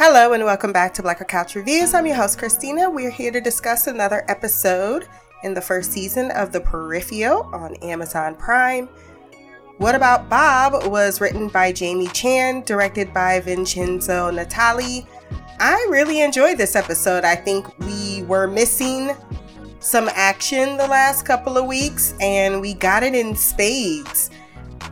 Hello and welcome back to Blacker Couch Reviews. I'm your host, Christina. We're here to discuss another episode in the first season of The Peripheral on Amazon Prime. What About Bob was written by Jamie Chan, directed by Vincenzo Natali. I really enjoyed this episode. I think we were missing some action the last couple of weeks and we got it in spades.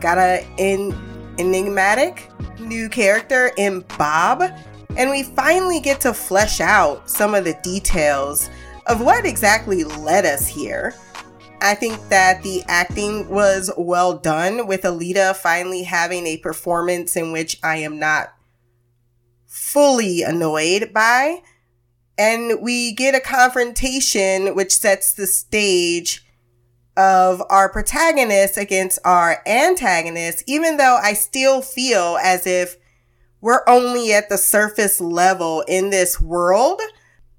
Got an enigmatic new character in Bob and we finally get to flesh out some of the details of what exactly led us here. I think that the acting was well done with Aelita finally having a performance in which I am not fully annoyed by. And we get a confrontation which sets the stage of our protagonist against our antagonist, even though I still feel as if we're only at the surface level in this world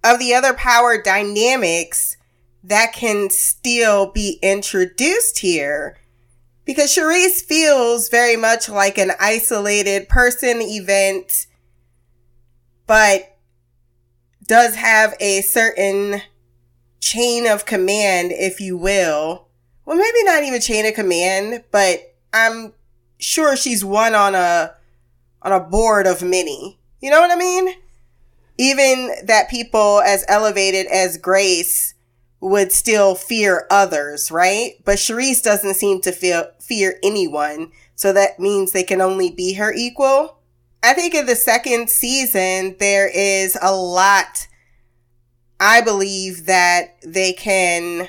of the other power dynamics that can still be introduced here. Because Cherise feels very much like an isolated person event, but does have a certain chain of command, if you will. Well, maybe not even chain of command, but I'm sure she's one on a on a board of many. You know what I mean? Even that people as elevated as Grace would still fear others, right? But Cherise doesn't seem to feel fear anyone. So that means they can only be her equal. I think in the second season, there is a lot I believe that they can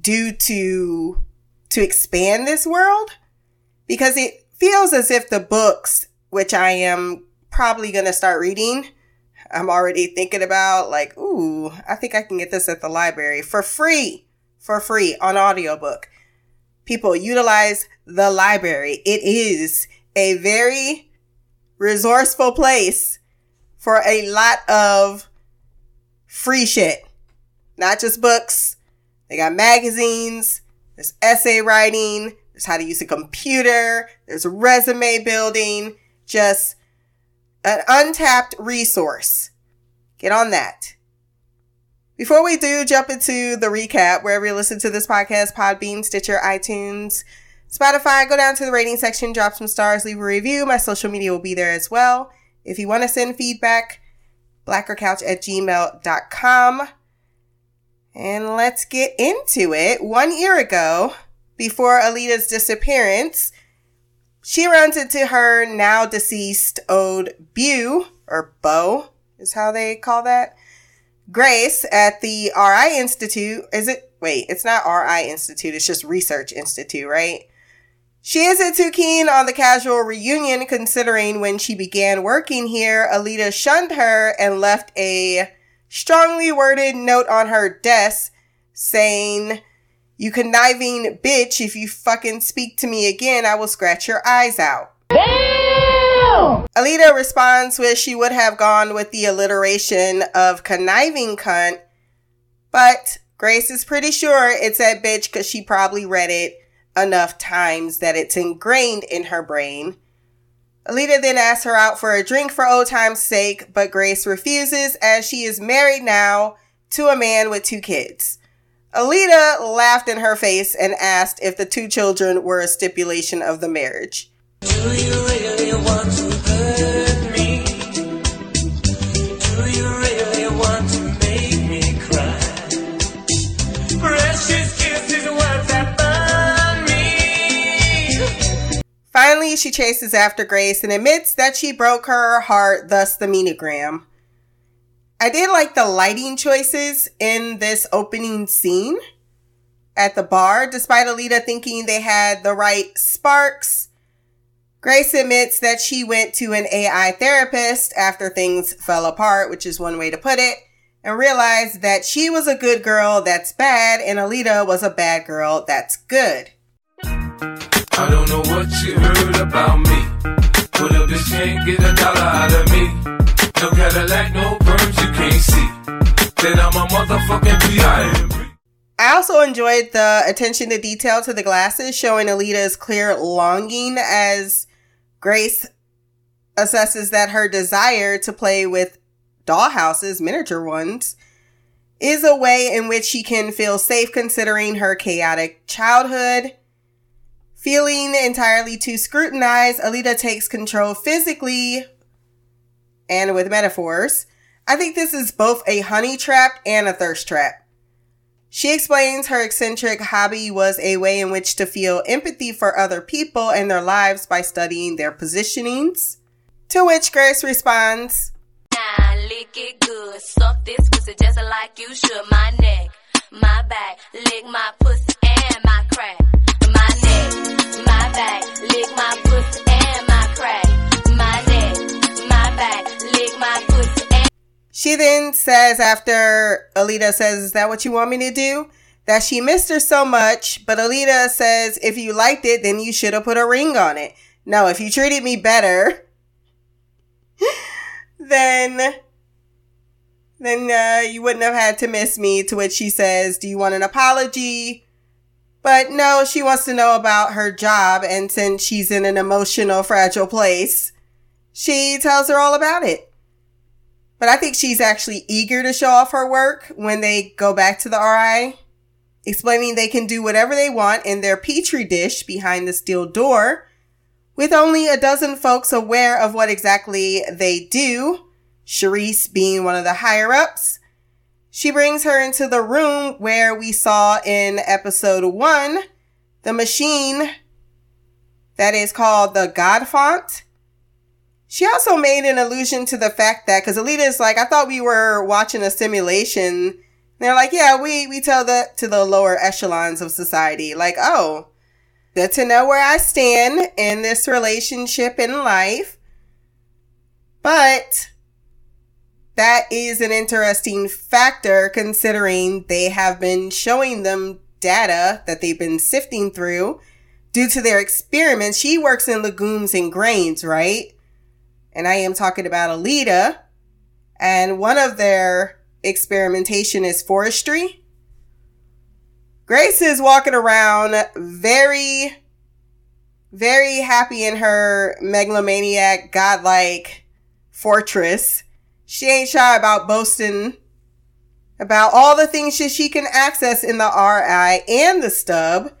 do to to expand this world because it feels as if the books which I am probably going to start reading. I'm already thinking about like, ooh, I think I can get this at the library for free, for free on audiobook. People utilize the library. It is a very resourceful place for a lot of free shit. Not just books. They got magazines. There's essay writing. There's how to use a computer. There's resume building just an untapped resource. Get on that. Before we do jump into the recap, wherever you listen to this podcast, Podbean, Stitcher, iTunes, Spotify, go down to the rating section, drop some stars, leave a review. My social media will be there as well. If you want to send feedback, blackercouch at gmail.com. And let's get into it. One year ago, before Aelita's disappearance, she runs into her now deceased ode Beau, or Bo is how they call that. Grace at the RI Institute. Is it? Wait, it's not RI Institute. It's just Research Institute, right? She isn't too keen on the casual reunion considering when she began working here, Aelita shunned her and left a strongly worded note on her desk saying, you conniving bitch, if you fucking speak to me again, I will scratch your eyes out. Damn! Aelita responds with she would have gone with the alliteration of conniving cunt, but Grace is pretty sure it's that bitch because she probably read it enough times that it's ingrained in her brain. Aelita then asks her out for a drink for old time's sake, but Grace refuses as she is married now to a man with two kids. Aelita laughed in her face and asked if the two children were a stipulation of the marriage. Do you really want to hurt me? Do you really want to make me cry? Precious kisses, burn me. Finally, she chases after Grace and admits that she broke her heart, thus the menogram. I did like the lighting choices in this opening scene at the bar, despite Aelita thinking they had the right sparks. Grace admits that she went to an AI therapist after things fell apart, which is one way to put it, and realized that she was a good girl that's bad and Aelita was a bad girl that's good. I don't know what you heard about me. Get a dollar out of me. No Cadillac, no perms, you can't see. Then I'm a motherfucking. I also enjoyed the attention to detail to the glasses, showing Aelita's clear longing as Grace assesses that her desire to play with dollhouses, miniature ones, is a way in which she can feel safe considering her chaotic childhood. Feeling entirely too scrutinized, Aelita takes control physically and with metaphors. I think this is both a honey trap and a thirst trap. She explains her eccentric hobby was a way in which to feel empathy for other people and their lives by studying their positionings. To which Grace responds, nah, lick it good. Suck this pussy just like you should. My neck, my back, lick my pussy and my crack. My neck, my back, lick my pussy and my crack. My She then says after Aelita says, Is that what you want me to do? That she missed her so much, but Aelita says, if you liked it, then you should have put a ring on it. No, if you treated me better, then then uh, you wouldn't have had to miss me. To which she says, Do you want an apology? But no, she wants to know about her job. And since she's in an emotional, fragile place, she tells her all about it. But I think she's actually eager to show off her work when they go back to the RI, explaining they can do whatever they want in their petri dish behind the steel door with only a dozen folks aware of what exactly they do, Cherise being one of the higher ups. She brings her into the room where we saw in episode one the machine that is called the God font. She also made an allusion to the fact that, because Aelita is like, I thought we were watching a simulation. they're like, yeah, we, we tell that to the lower echelons of society. Like, oh, Good to know where I stand in this relationship in life. But that is an interesting factor considering they have been showing them data that they've been sifting through due to their experiments. She works in legumes and grains, right? And I am talking about Aelita. And one of their experimentation is forestry. Grace is walking around very, very happy in her megalomaniac, godlike fortress. She ain't shy about boasting about all the things that she can access in the RI and the stub.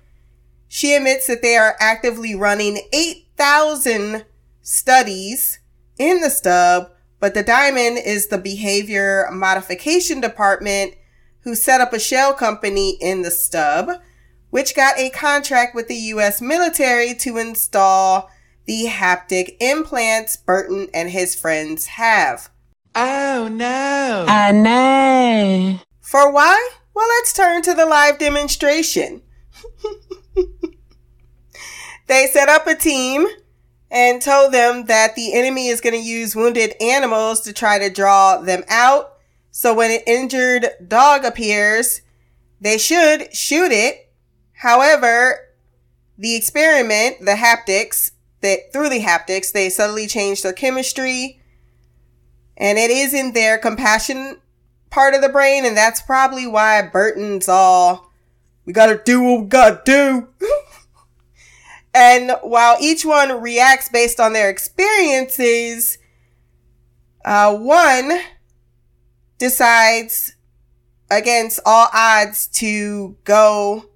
She admits that they are actively running 8,000 studies in the stub, but the diamond is the behavior modification department who set up a shell company in the stub, which got a contract with the U.S. military to install the haptic implants Burton and his friends have. Oh no. I know. For why? Well, let's turn to the live demonstration. they set up a team and told them that the enemy is going to use wounded animals to try to draw them out so when an injured dog appears, they should shoot it. However, the experiment, the haptics, that through the haptics, they subtly change their chemistry. And it is in their compassion part of the brain, and that's probably why Burton's all, we gotta do what we gotta do. and while each one reacts based on their experiences, uh, one decides against all odds to go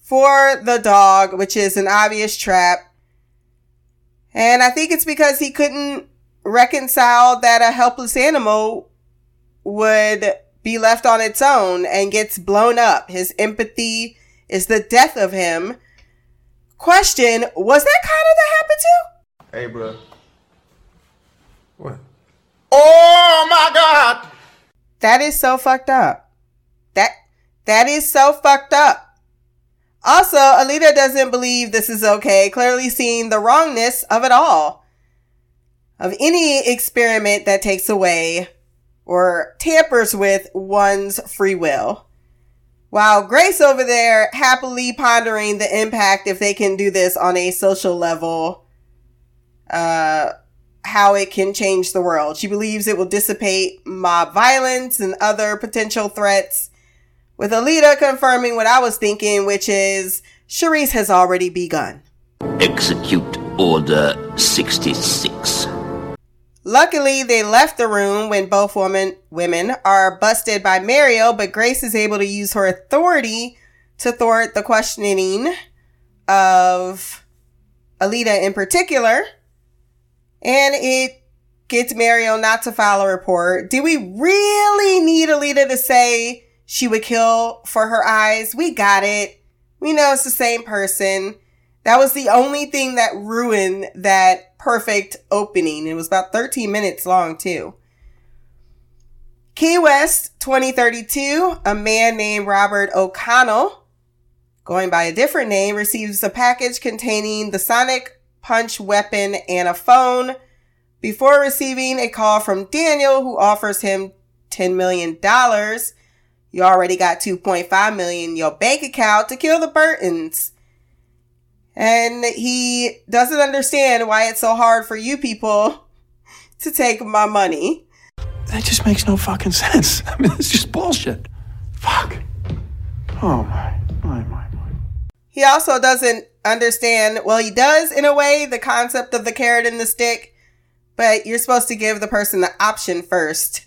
for the dog, which is an obvious trap. And I think it's because he couldn't reconcile that a helpless animal would be left on its own and gets blown up. His empathy is the death of him. Question, was that Conner that happened to? Hey, bro. What? Oh my God! That is so fucked up. That that is so fucked up. Also, Aelita doesn't believe this is okay, clearly seeing the wrongness of it all. Of any experiment that takes away or tampers with one's free will. While Grace over there happily pondering the impact if they can do this on a social level, uh, how it can change the world. She believes it will dissipate mob violence and other potential threats. With Aelita confirming what I was thinking, which is Cherise has already begun. Execute Order 66. Luckily, they left the room when both women women are busted by Mario, but Grace is able to use her authority to thwart the questioning of Aelita in particular. And it gets Mario not to file a report. Do we really need Aelita to say she would kill for her eyes? We got it. We know it's the same person. That was the only thing that ruined that perfect opening. It was about 13 minutes long, too. Key West 2032, a man named Robert O'Connell, going by a different name, receives a package containing the Sonic Punch weapon and a phone before receiving a call from Daniel who offers him $10 million. You already got 2.5 million in your bank account to kill the Burtons. And he doesn't understand why it's so hard for you people to take my money. That just makes no fucking sense. I mean, it's just bullshit. Fuck. Oh my, my, my, my. He also doesn't understand, well, he does in a way, the concept of the carrot and the stick, but you're supposed to give the person the option first.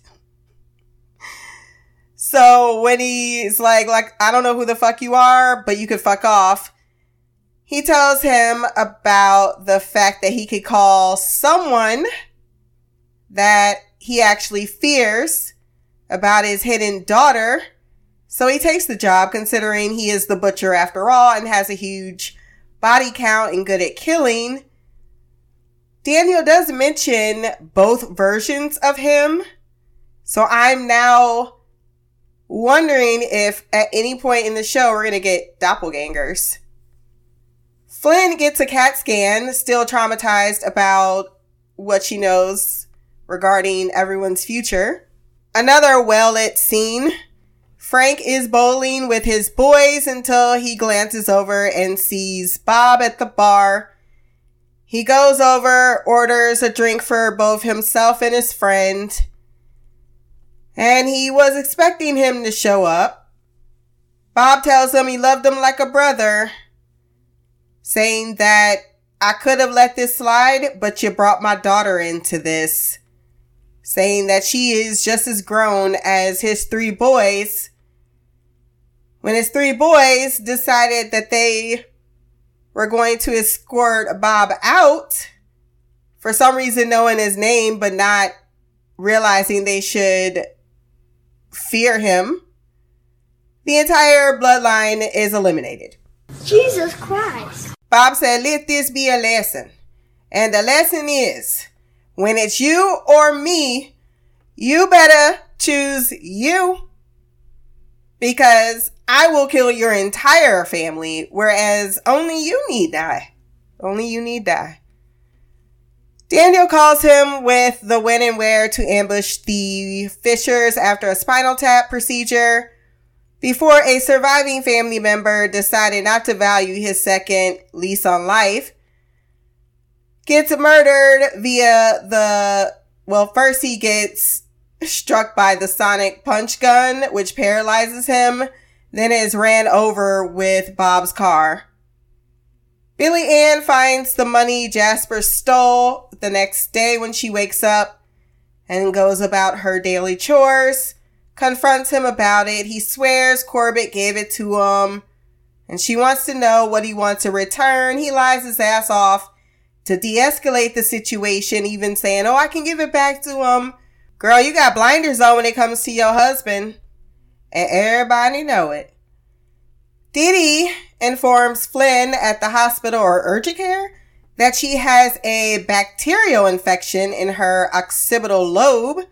So when he's like, like, I don't know who the fuck you are, but you could fuck off. He tells him about the fact that he could call someone that he actually fears about his hidden daughter. So he takes the job considering he is the butcher after all and has a huge body count and good at killing. Daniel does mention both versions of him. So I'm now wondering if at any point in the show we're going to get doppelgangers. Flynne gets a CAT scan, still traumatized about what she knows regarding everyone's future. Another well lit scene. Frank is bowling with his boys until he glances over and sees Bob at the bar. He goes over, orders a drink for both himself and his friend. And he was expecting him to show up. Bob tells him he loved him like a brother, saying that I could have let this slide, but you brought my daughter into this. Saying that she is just as grown as his three boys. When his three boys decided that they were going to escort Bob out, for some reason knowing his name, but not realizing they should fear him, the entire bloodline is eliminated. Jesus Christ. Bob said, let this be a lesson. And the lesson is when it's you or me, you better choose you because I will kill your entire family, whereas only you need die. Only you need die. Daniel calls him with the when and where to ambush the Fishers after a spinal tap procedure before a surviving family member decided not to value his second lease on life. Gets murdered via the, well, first he gets struck by the sonic punch gun, which paralyzes him, then is ran over with Bob's car. Billy Ann finds the money Jasper stole the next day when she wakes up and goes about her daily chores, confronts him about it. He swears Corbell gave it to him and she wants to know what he wants to return. He lies his ass off to de-escalate the situation, even saying, Oh, I can give it back to him. Girl, you got blinders on when it comes to your husband. And everybody know it. Didi informs Flynne at the hospital or urgent care that she has a bacterial infection in her occipital lobe.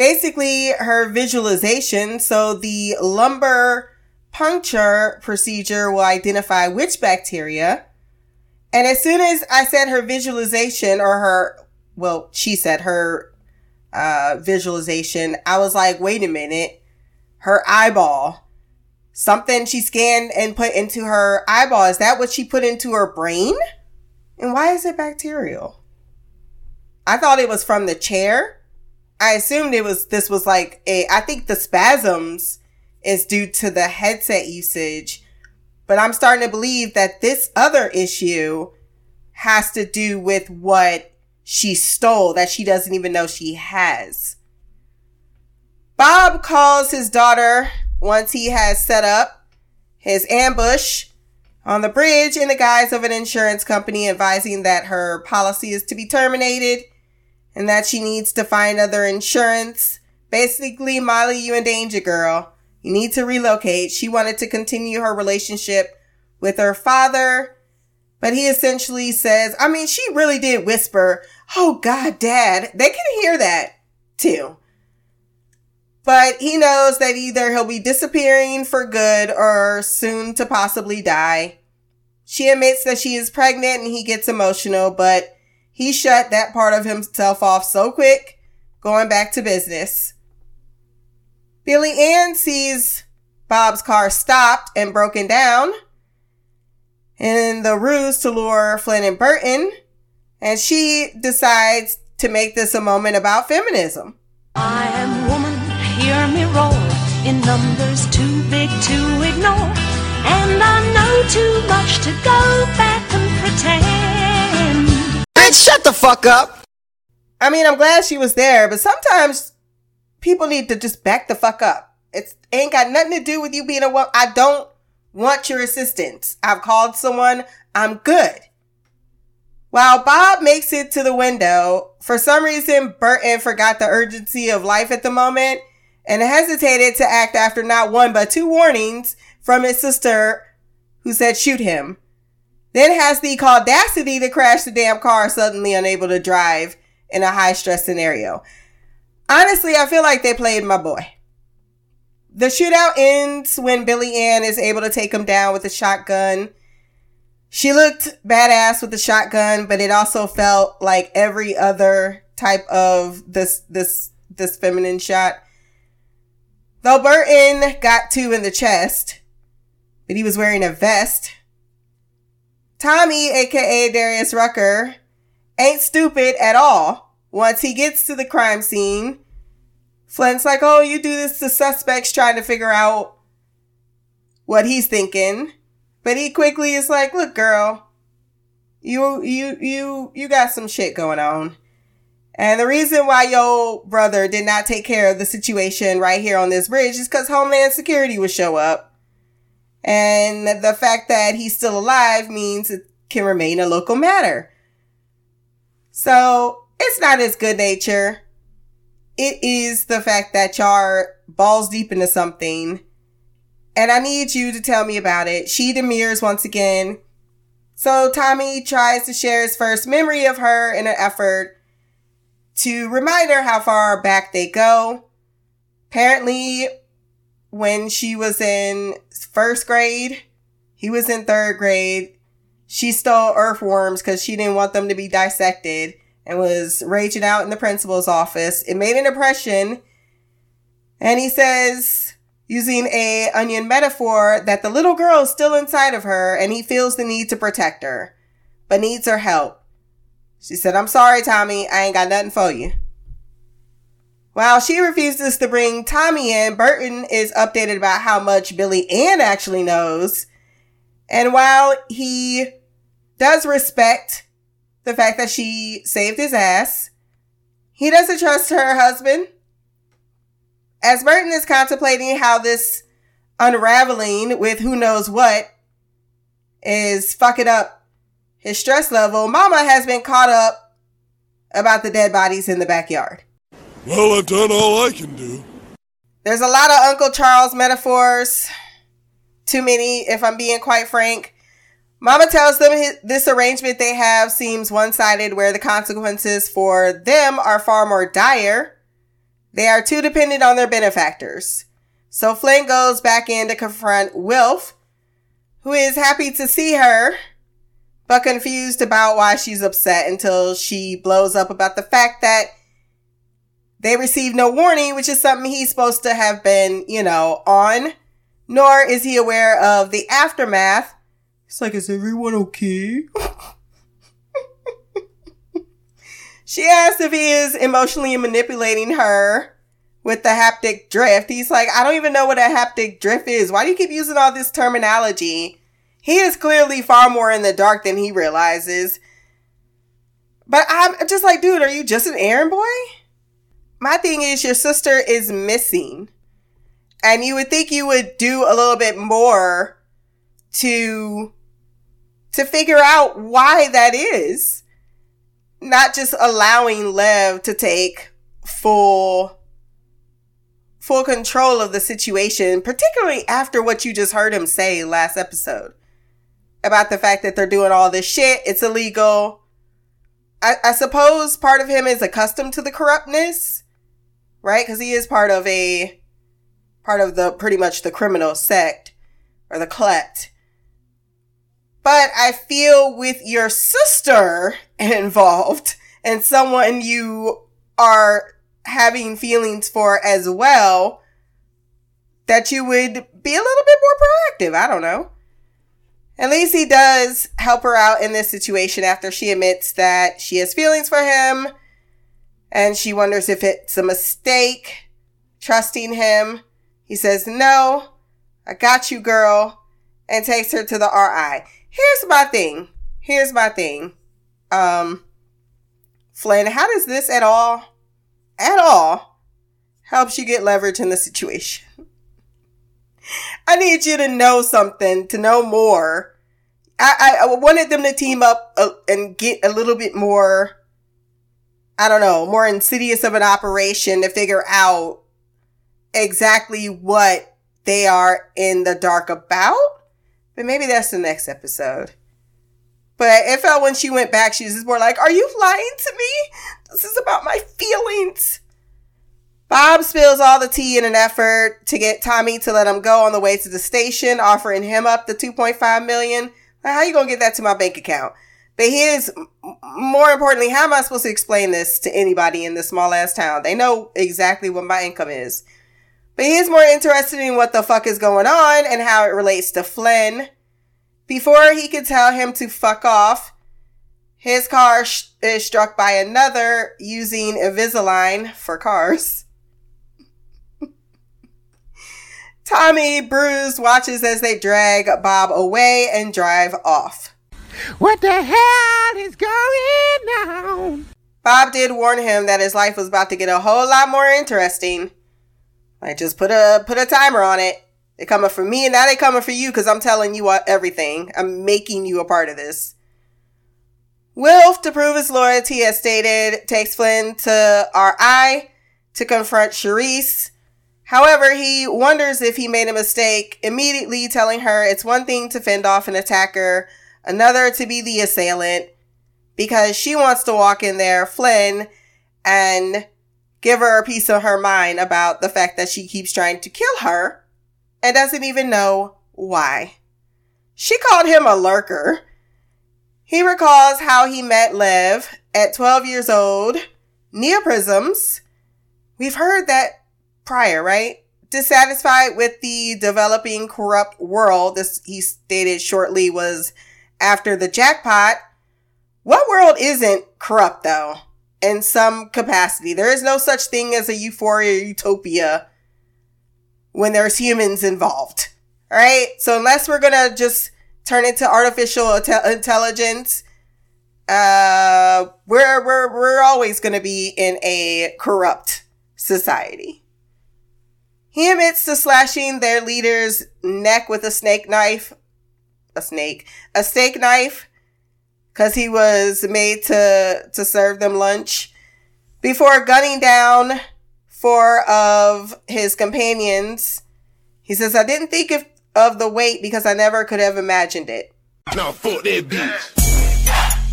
Basically, her visualization. So the lumbar puncture procedure will identify which bacteria. And as soon as I said her visualization or her, well, she said her uh, visualization, I was like, wait a minute. Her eyeball something she scanned and put into her eyeball. Is that what she put into her brain? And why is it bacterial? I thought it was from the chair. I assumed it was, this was like a, I think the spasms is due to the headset usage, but I'm starting to believe that this other issue has to do with what she stole that she doesn't even know she has. Bob calls his daughter once he has set up his ambush on the bridge in the guise of an insurance company advising that her policy is to be terminated and that she needs to find other insurance. Basically, Molly, you in danger, girl. You need to relocate. She wanted to continue her relationship with her father, but he essentially says, I mean, she really did whisper, Oh God, dad. They can hear that too. But he knows that either he'll be disappearing for good or soon to possibly die. She admits that she is pregnant and he gets emotional, but he shut that part of himself off so quick, going back to business. Billy Ann sees Bob's car stopped and broken down in the ruse to lure Flynne and Burton, and she decides to make this a moment about feminism. I am woman, hear me roar, in numbers too big to ignore, and I know too much to go back and pretend. Bitch, shut the fuck up! I mean, I'm glad she was there, but sometimes people need to just back the fuck up. It ain't got nothing to do with you being a woman. I don't want your assistance. I've called someone. I'm good. While Bob makes it to the window, for some reason, Burton forgot the urgency of life at the moment and hesitated to act after not one but two warnings from his sister who said shoot him. Then has the audacity to crash the damn car, suddenly unable to drive in a high stress scenario. Honestly, I feel like they played my boy. The shootout ends when Billy Ann is able to take him down with a shotgun. She looked badass with the shotgun, but it also felt like every other type of this this this feminine shot. Though Burton got two in the chest, but he was wearing a vest. Tommy, aka Darius Rucker, ain't stupid at all. Once he gets to the crime scene, Flynne's like, oh, you do this to suspects trying to figure out what he's thinking. But he quickly is like, look, girl, you, you, you, you got some shit going on. And the reason why your brother did not take care of the situation right here on this bridge is because Homeland Security would show up. And the fact that he's still alive means it can remain a local matter. So it's not his good nature it is the fact that y'all are balls deep into something. And I need you to tell me about it. She demurs once again. So Tommy tries to share his first memory of her in an effort to remind her how far back they go. Apparently, when she was in first grade, he was in third grade. She stole earthworms because she didn't want them to be dissected and was raging out in the principal's office. It made an impression. And he says, using a onion metaphor, that the little girl is still inside of her and he feels the need to protect her, but needs her help. She said, I'm sorry, Tommy. I ain't got nothing for you. While she refuses to bring Tommy in, Burton is updated about how much Billy Ann actually knows. And while he does respect the fact that she saved his ass. He doesn't trust her husband. As Burton is contemplating how this unraveling with who knows what is fucking up his stress level, Mama has been caught up about the dead bodies in the backyard. Well, I've done all I can do. There's a lot of Uncle Charles metaphors. Too many, if I'm being quite frank. Mama tells them this arrangement they have seems one sided, where the consequences for them are far more dire. They are too dependent on their benefactors. So Flynne goes back in to confront Wilf, who is happy to see her, but confused about why she's upset until she blows up about the fact that they received no warning, which is something he's supposed to have been, you know, on. Nor is he aware of the aftermath it's like, is everyone okay? she asks if he is emotionally manipulating her with the haptic drift. He's like, I don't even know what a haptic drift is. Why do you keep using all this terminology? He is clearly far more in the dark than he realizes. But I'm just like, dude, are you just an errand boy? My thing is, your sister is missing. And you would think you would do a little bit more to to figure out why that is. Not just allowing Lev to take full full control of the situation, particularly after what you just heard him say last episode about the fact that they're doing all this shit. It's illegal. I, I suppose part of him is accustomed to the corruptness, right? Because he is part of a part of the pretty much the criminal sect or the collect. But I feel with your sister involved and someone you are having feelings for as well, that you would be a little bit more proactive. I don't know. At least he does help her out in this situation after she admits that she has feelings for him and she wonders if it's a mistake trusting him. He says, No, I got you, girl, and takes her to the RI. Here's my thing. Here's my thing. Um, Flynne, how does this at all, at all, helps you get leverage in the situation? I need you to know something, to know more. I, I, wanted them to team up and get a little bit more, I don't know, more insidious of an operation to figure out exactly what they are in the dark about. But maybe that's the next episode. But it felt when she went back, she was just more like, Are you lying to me? This is about my feelings. Bob spills all the tea in an effort to get Tommy to let him go on the way to the station, offering him up the 2.5 million. How you gonna get that to my bank account? But here's more importantly, how am I supposed to explain this to anybody in this small ass town? They know exactly what my income is. But he's more interested in what the fuck is going on and how it relates to Flynne. Before he could tell him to fuck off, his car sh- is struck by another using Invisalign for cars. Tommy, bruised, watches as they drag Bob away and drive off. What the hell is going on? Bob did warn him that his life was about to get a whole lot more interesting. I just put a put a timer on it. They coming for me and now they coming for you because I'm telling you everything. I'm making you a part of this. Wilf, to prove his loyalty, as stated, takes Flynne to RI to confront Cherise However, he wonders if he made a mistake, immediately telling her it's one thing to fend off an attacker, another to be the assailant, because she wants to walk in there, Flynne, and give her a piece of her mind about the fact that she keeps trying to kill her and doesn't even know why. She called him a lurker. He recalls how he met Lev at 12 years old, near prisms. We've heard that prior, right? Dissatisfied with the developing corrupt world, this he stated shortly was after the jackpot. What world isn't corrupt though? In some capacity. There is no such thing as a euphoria utopia when there's humans involved. Right. So unless we're going to just turn it to artificial intelligence, uh, we're, we're, we're always going to be in a corrupt society. He admits to slashing their leader's neck with a snake knife, a snake, a steak knife, because he was made to to serve them lunch. Before gunning down four of his companions, he says, "I didn't think of, of the weight because I never could have imagined it." Now fuck that bitch.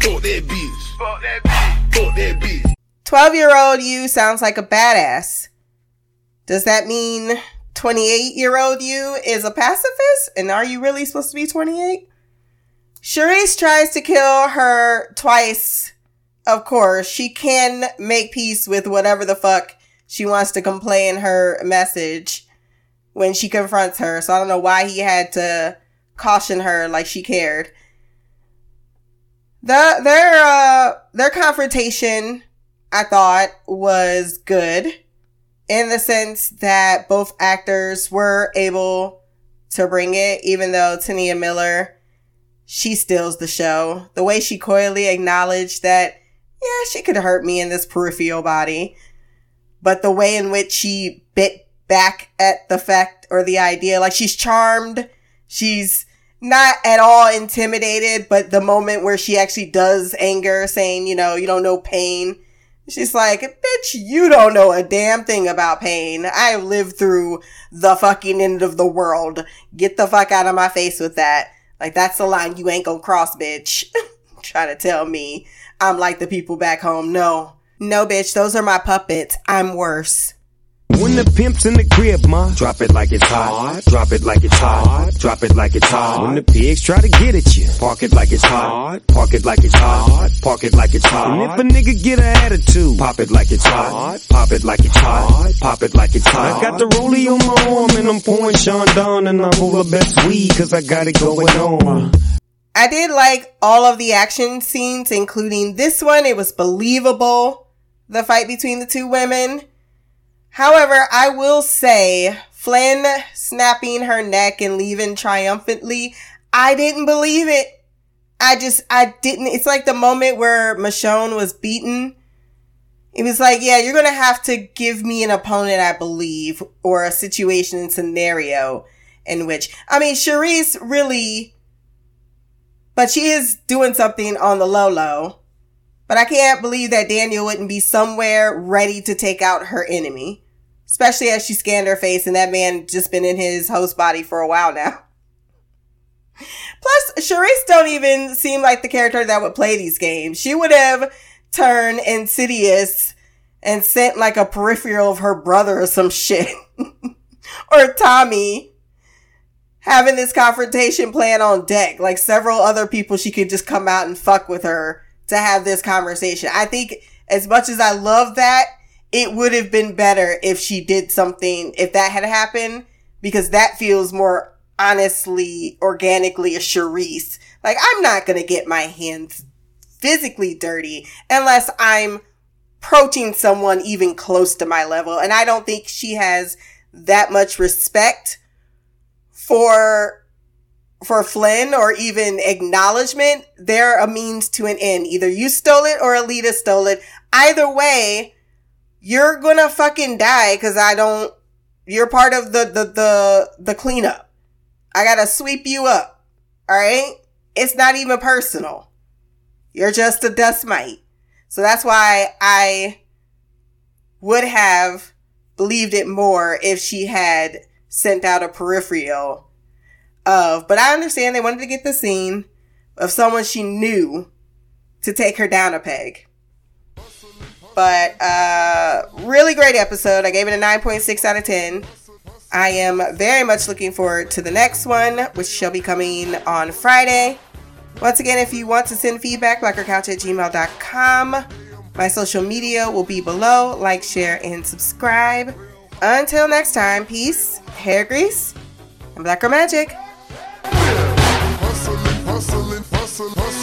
Fuck that bitch. Fuck that bitch. Fuck that bitch. Twelve year old you sounds like a badass. Does that mean 28 year old you is a pacifist? And are you really supposed to be 28? Cherise tries to kill her twice. Of course, she can make peace with whatever the fuck she wants to complain her message when she confronts her. So I don't know why he had to caution her like she cared. The their uh their confrontation I thought was good in the sense that both actors were able to bring it, even though T'Nia Miller, she steals the show. The way she coyly acknowledged that, yeah, she could hurt me in this peripheral body. But the way in which she bit back at the fact or the idea, like she's charmed, she's not at all intimidated, but the moment where she actually does anger, saying, you know, you don't know pain, she's like, bitch, you don't know a damn thing about pain. I lived through the fucking end of the world. Get the fuck out of my face with that. Like, that's the line you ain't gonna cross, bitch. Trying to tell me I'm like the people back home. No. No, bitch, those are my puppets. I'm worse. When the pimp's in the crib, ma, drop it like it's hot. Drop it like it's hot. Drop it like it's hot. When the pigs try to get at you, park it like it's hot. Park it like it's hot. Park it like it's hot. And if a nigga get an attitude, pop it like it's hot. Pop it like it's hot. Pop it like it's hot. I got the rollie on my arm and I'm pouring Chandon and I roll the best weed cause I got it going on. I did like all of the action scenes, including this one. It was believable, the fight between the two women. However, I will say Flynne snapping her neck and leaving triumphantly, I didn't believe it. I just, I didn't. It's like the moment where Michonne was beaten. It was like, yeah, you're going to have to give me an opponent, I believe, or a situation and scenario in which, I mean, Cherise really, but she is doing something on the low low. But I can't believe that Daniel wouldn't be somewhere ready to take out her enemy especially as she scanned her face and that man just been in his host body for a while now. Plus, Cherise don't even seem like the character that would play these games. She would have turned insidious and sent like a peripheral of her brother or some shit. or Tommy having this confrontation plan on deck. Like several other people she could just come out and fuck with her to have this conversation. I think as much as I love that, it would have been better if she did something, if that had happened, because that feels more honestly, organically a Cherise. Like, I'm not gonna get my hands physically dirty unless I'm approaching someone even close to my level. And I don't think she has that much respect for for Flynne or even acknowledgement. They're a means to an end. Either you stole it or Aelita stole it. Either way, you're gonna fucking die because I don't. You're part of the the the the cleanup. I gotta sweep you up. All right. It's not even personal. You're just a dust mite. So that's why I would have believed it more if she had sent out a peripheral of, but I understand they wanted to get the scene of someone she knew to take her down a peg. But uh, really great episode. I gave it a 9.6 out of 10. I am very much looking forward to the next one, which shall be coming on Friday. Once again, if you want to send feedback, blackercouch at gmail.com. My social media will be below. Like, share, and subscribe. Until next time, peace, hair grease, and blacker magic. Hustling, hustling, hustling.